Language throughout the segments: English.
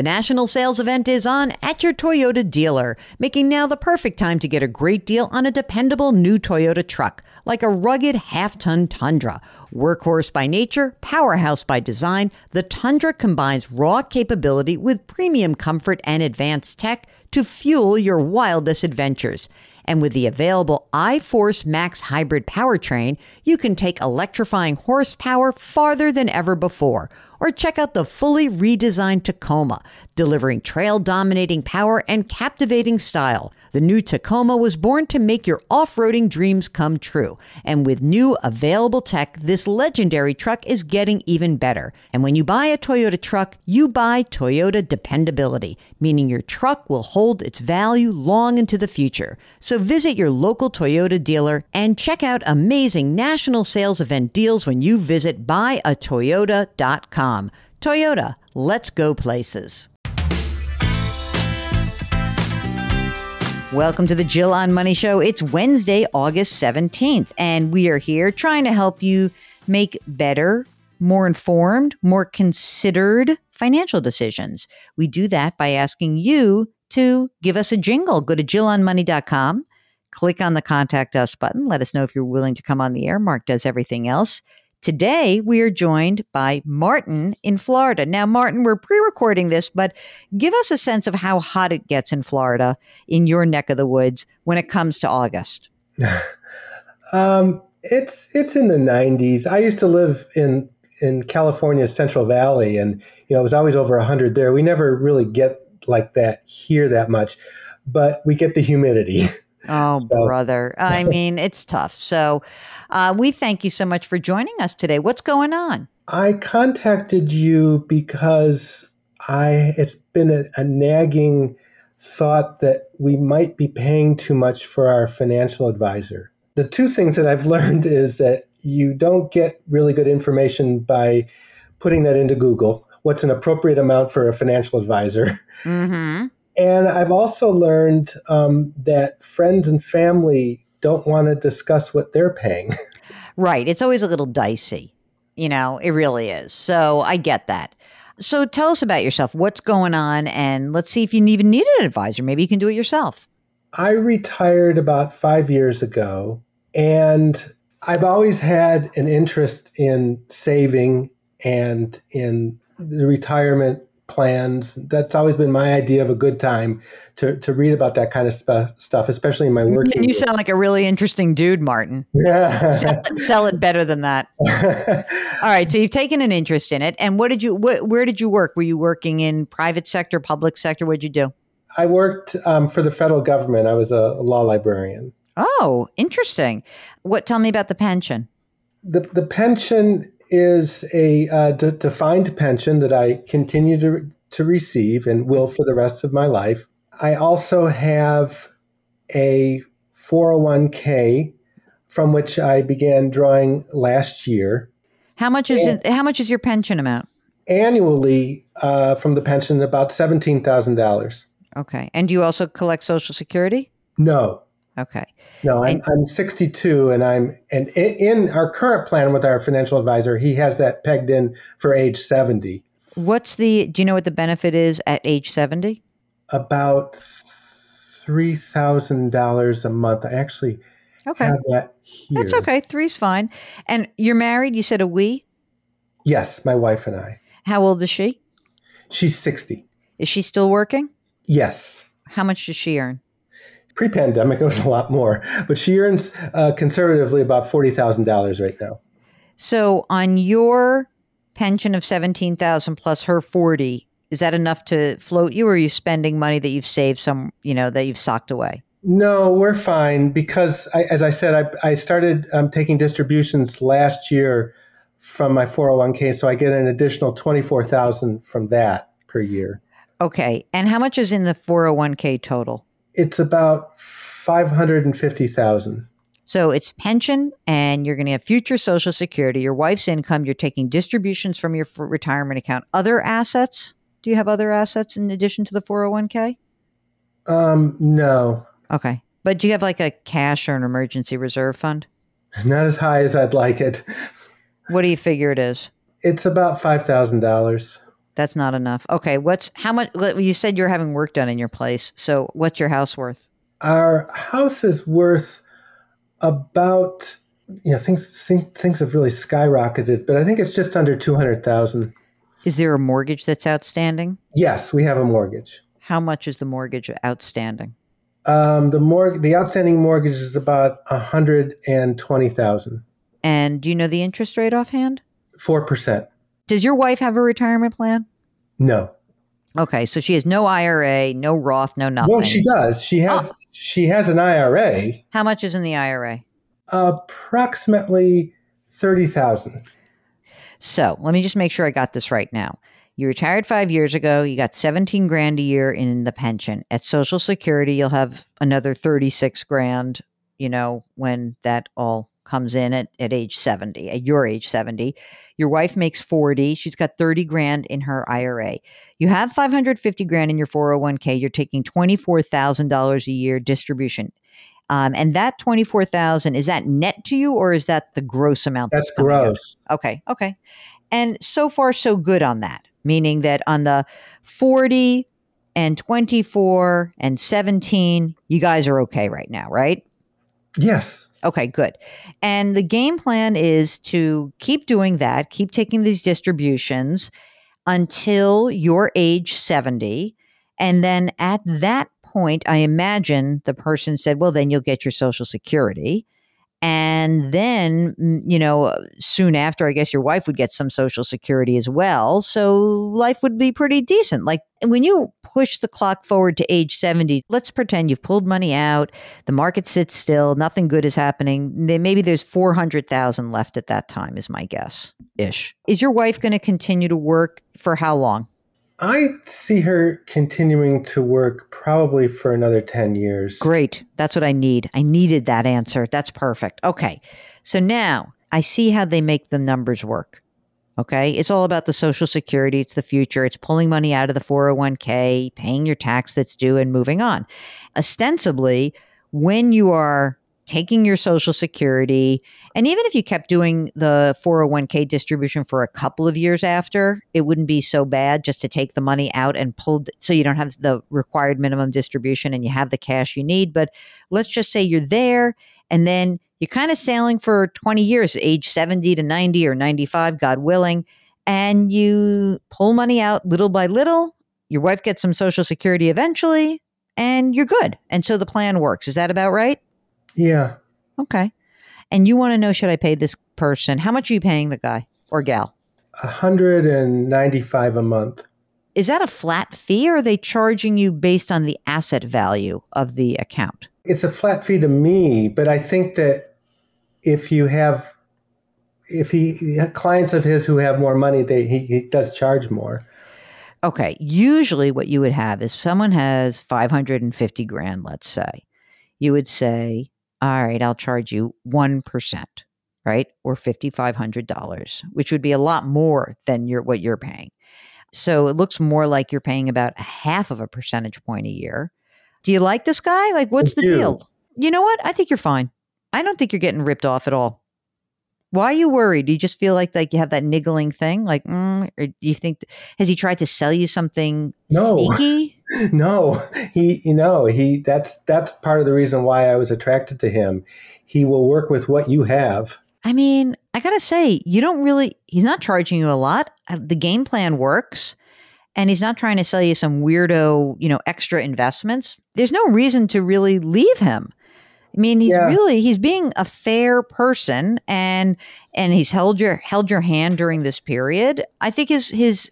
The national sales event is on at your Toyota dealer, making now the perfect time to get a great deal on a dependable new Toyota truck, like a rugged half ton Tundra. Workhorse by nature, powerhouse by design, the Tundra combines raw capability with premium comfort and advanced tech to fuel your wildest adventures. And with the available iForce Max hybrid powertrain, you can take electrifying horsepower farther than ever before. Or check out the fully redesigned Tacoma, delivering trail dominating power and captivating style. The new Tacoma was born to make your off roading dreams come true. And with new available tech, this legendary truck is getting even better. And when you buy a Toyota truck, you buy Toyota dependability, meaning your truck will hold its value long into the future. So visit your local Toyota dealer and check out amazing national sales event deals when you visit buyatoyota.com. Toyota, let's go places. Welcome to the Jill on Money Show. It's Wednesday, August 17th, and we are here trying to help you make better, more informed, more considered financial decisions. We do that by asking you to give us a jingle. Go to jillonmoney.com, click on the contact us button, let us know if you're willing to come on the air. Mark does everything else. Today, we are joined by Martin in Florida. Now, Martin, we're pre recording this, but give us a sense of how hot it gets in Florida, in your neck of the woods, when it comes to August. um, it's it's in the 90s. I used to live in in California's Central Valley, and you know it was always over 100 there. We never really get like that here that much, but we get the humidity. Oh, so. brother. I mean, it's tough. So, uh, we thank you so much for joining us today. What's going on? I contacted you because I it's been a, a nagging thought that we might be paying too much for our financial advisor. The two things that I've learned is that you don't get really good information by putting that into Google. What's an appropriate amount for a financial advisor? Mm-hmm. And I've also learned um, that friends and family don't want to discuss what they're paying. right. It's always a little dicey. You know, it really is. So I get that. So tell us about yourself. What's going on? And let's see if you even need an advisor. Maybe you can do it yourself. I retired about five years ago, and I've always had an interest in saving and in the retirement plans. That's always been my idea of a good time to, to read about that kind of sp- stuff, especially in my work. You sound like a really interesting dude, Martin. Yeah. sell, sell, it better than that. All right. So you've taken an interest in it. And what did you, what, where did you work? Were you working in private sector, public sector? What did you do? I worked um, for the federal government. I was a law librarian. Oh, interesting. What, tell me about the pension. The, the pension is a uh, d- defined pension that I continue to, to receive and will for the rest of my life. I also have a 401k from which I began drawing last year. How much is it, how much is your pension amount? Annually, uh, from the pension, about seventeen thousand dollars. Okay, and do you also collect Social Security? No. Okay. No, I'm, I'm 62, and I'm and in our current plan with our financial advisor, he has that pegged in for age 70. What's the? Do you know what the benefit is at age 70? About three thousand dollars a month. I actually okay. have that here. That's okay. Three's fine. And you're married. You said a we. Yes, my wife and I. How old is she? She's 60. Is she still working? Yes. How much does she earn? Pre-pandemic it was a lot more but she earns uh, conservatively about $40000 right now so on your pension of 17000 plus her 40 is that enough to float you or are you spending money that you've saved some you know that you've socked away no we're fine because I, as i said i, I started um, taking distributions last year from my 401k so i get an additional 24000 from that per year Okay. And how much is in the 401k total? It's about 550,000. So it's pension and you're going to have future social security, your wife's income, you're taking distributions from your retirement account, other assets. Do you have other assets in addition to the 401k? Um, no. Okay. But do you have like a cash or an emergency reserve fund? Not as high as I'd like it. What do you figure it is? It's about $5,000. That's not enough. Okay, what's how much you said you're having work done in your place. So, what's your house worth? Our house is worth about you know things things have really skyrocketed, but I think it's just under 200,000. Is there a mortgage that's outstanding? Yes, we have a mortgage. How much is the mortgage outstanding? Um, the mortgage, the outstanding mortgage is about 120,000. And do you know the interest rate offhand? 4%. Does your wife have a retirement plan? No. Okay, so she has no IRA, no Roth, no nothing. Well, she does. She oh. has. Oh. She has an IRA. How much is in the IRA? Approximately thirty thousand. So let me just make sure I got this right now. You retired five years ago. You got seventeen grand a year in the pension. At Social Security, you'll have another thirty six grand. You know when that all comes in at, at age 70, at your age 70. Your wife makes 40. She's got 30 grand in her IRA. You have 550 grand in your 401k. You're taking $24,000 a year distribution. Um, and that 24,000 is that net to you or is that the gross amount? That's, that's gross. Okay. Okay. And so far so good on that, meaning that on the 40 and 24 and 17, you guys are okay right now, right? Yes. Okay, good. And the game plan is to keep doing that, keep taking these distributions until you're age 70. And then at that point, I imagine the person said, well, then you'll get your Social Security. And then, mm, you know, soon after, I guess your wife would get some social security as well. So life would be pretty decent. Like when you push the clock forward to age 70, let's pretend you've pulled money out, the market sits still, nothing good is happening. Maybe there's 400,000 left at that time, is my guess ish. Is your wife going to continue to work for how long? I see her continuing to work probably for another 10 years. Great. That's what I need. I needed that answer. That's perfect. Okay. So now I see how they make the numbers work. Okay. It's all about the Social Security. It's the future. It's pulling money out of the 401k, paying your tax that's due, and moving on. Ostensibly, when you are taking your social security and even if you kept doing the 401k distribution for a couple of years after it wouldn't be so bad just to take the money out and pull so you don't have the required minimum distribution and you have the cash you need. But let's just say you're there and then you're kind of sailing for 20 years age 70 to 90 or 95 god willing and you pull money out little by little your wife gets some social security eventually and you're good. And so the plan works. Is that about right yeah. Okay. And you want to know should I pay this person? How much are you paying the guy or gal? 195 a month. Is that a flat fee or are they charging you based on the asset value of the account? It's a flat fee to me, but I think that if you have if he clients of his who have more money, they he, he does charge more. Okay. Usually what you would have is someone has 550 grand, let's say. You would say, all right, I'll charge you 1%, right? Or $5,500, which would be a lot more than your, what you're paying. So it looks more like you're paying about a half of a percentage point a year. Do you like this guy? Like, what's I the do. deal? You know what? I think you're fine. I don't think you're getting ripped off at all. Why are you worried? Do you just feel like like you have that niggling thing? Like, mm, or do you think has he tried to sell you something no. sneaky? No, he you know he that's that's part of the reason why I was attracted to him. He will work with what you have. I mean, I gotta say, you don't really. He's not charging you a lot. Uh, the game plan works, and he's not trying to sell you some weirdo, you know, extra investments. There's no reason to really leave him. I mean, he's yeah. really he's being a fair person and and he's held your held your hand during this period. I think his his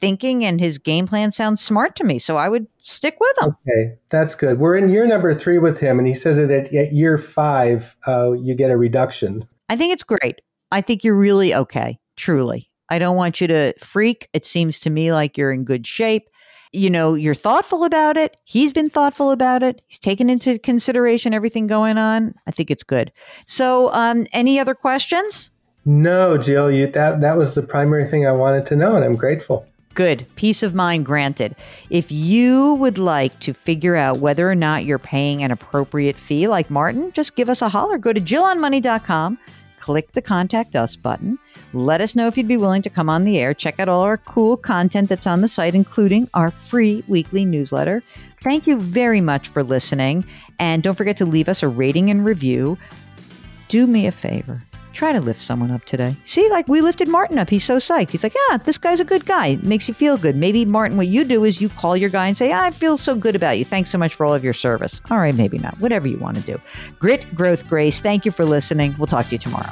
thinking and his game plan sounds smart to me, so I would stick with him. Okay, that's good. We're in year number three with him, and he says that at, at year five, uh, you get a reduction. I think it's great. I think you're really okay. Truly, I don't want you to freak. It seems to me like you're in good shape. you know, you're thoughtful about it. He's been thoughtful about it. He's taken into consideration everything going on. I think it's good. So, um, any other questions? No, Jill, you, that, that was the primary thing I wanted to know, and I'm grateful. Good. Peace of mind granted. If you would like to figure out whether or not you're paying an appropriate fee like Martin, just give us a holler. Go to JillOnMoney.com, click the contact us button. Let us know if you'd be willing to come on the air. Check out all our cool content that's on the site, including our free weekly newsletter. Thank you very much for listening. And don't forget to leave us a rating and review. Do me a favor try to lift someone up today. See, like we lifted Martin up. He's so psyched. He's like, yeah, this guy's a good guy. It makes you feel good. Maybe, Martin, what you do is you call your guy and say, I feel so good about you. Thanks so much for all of your service. All right, maybe not. Whatever you want to do. Grit, growth, grace. Thank you for listening. We'll talk to you tomorrow.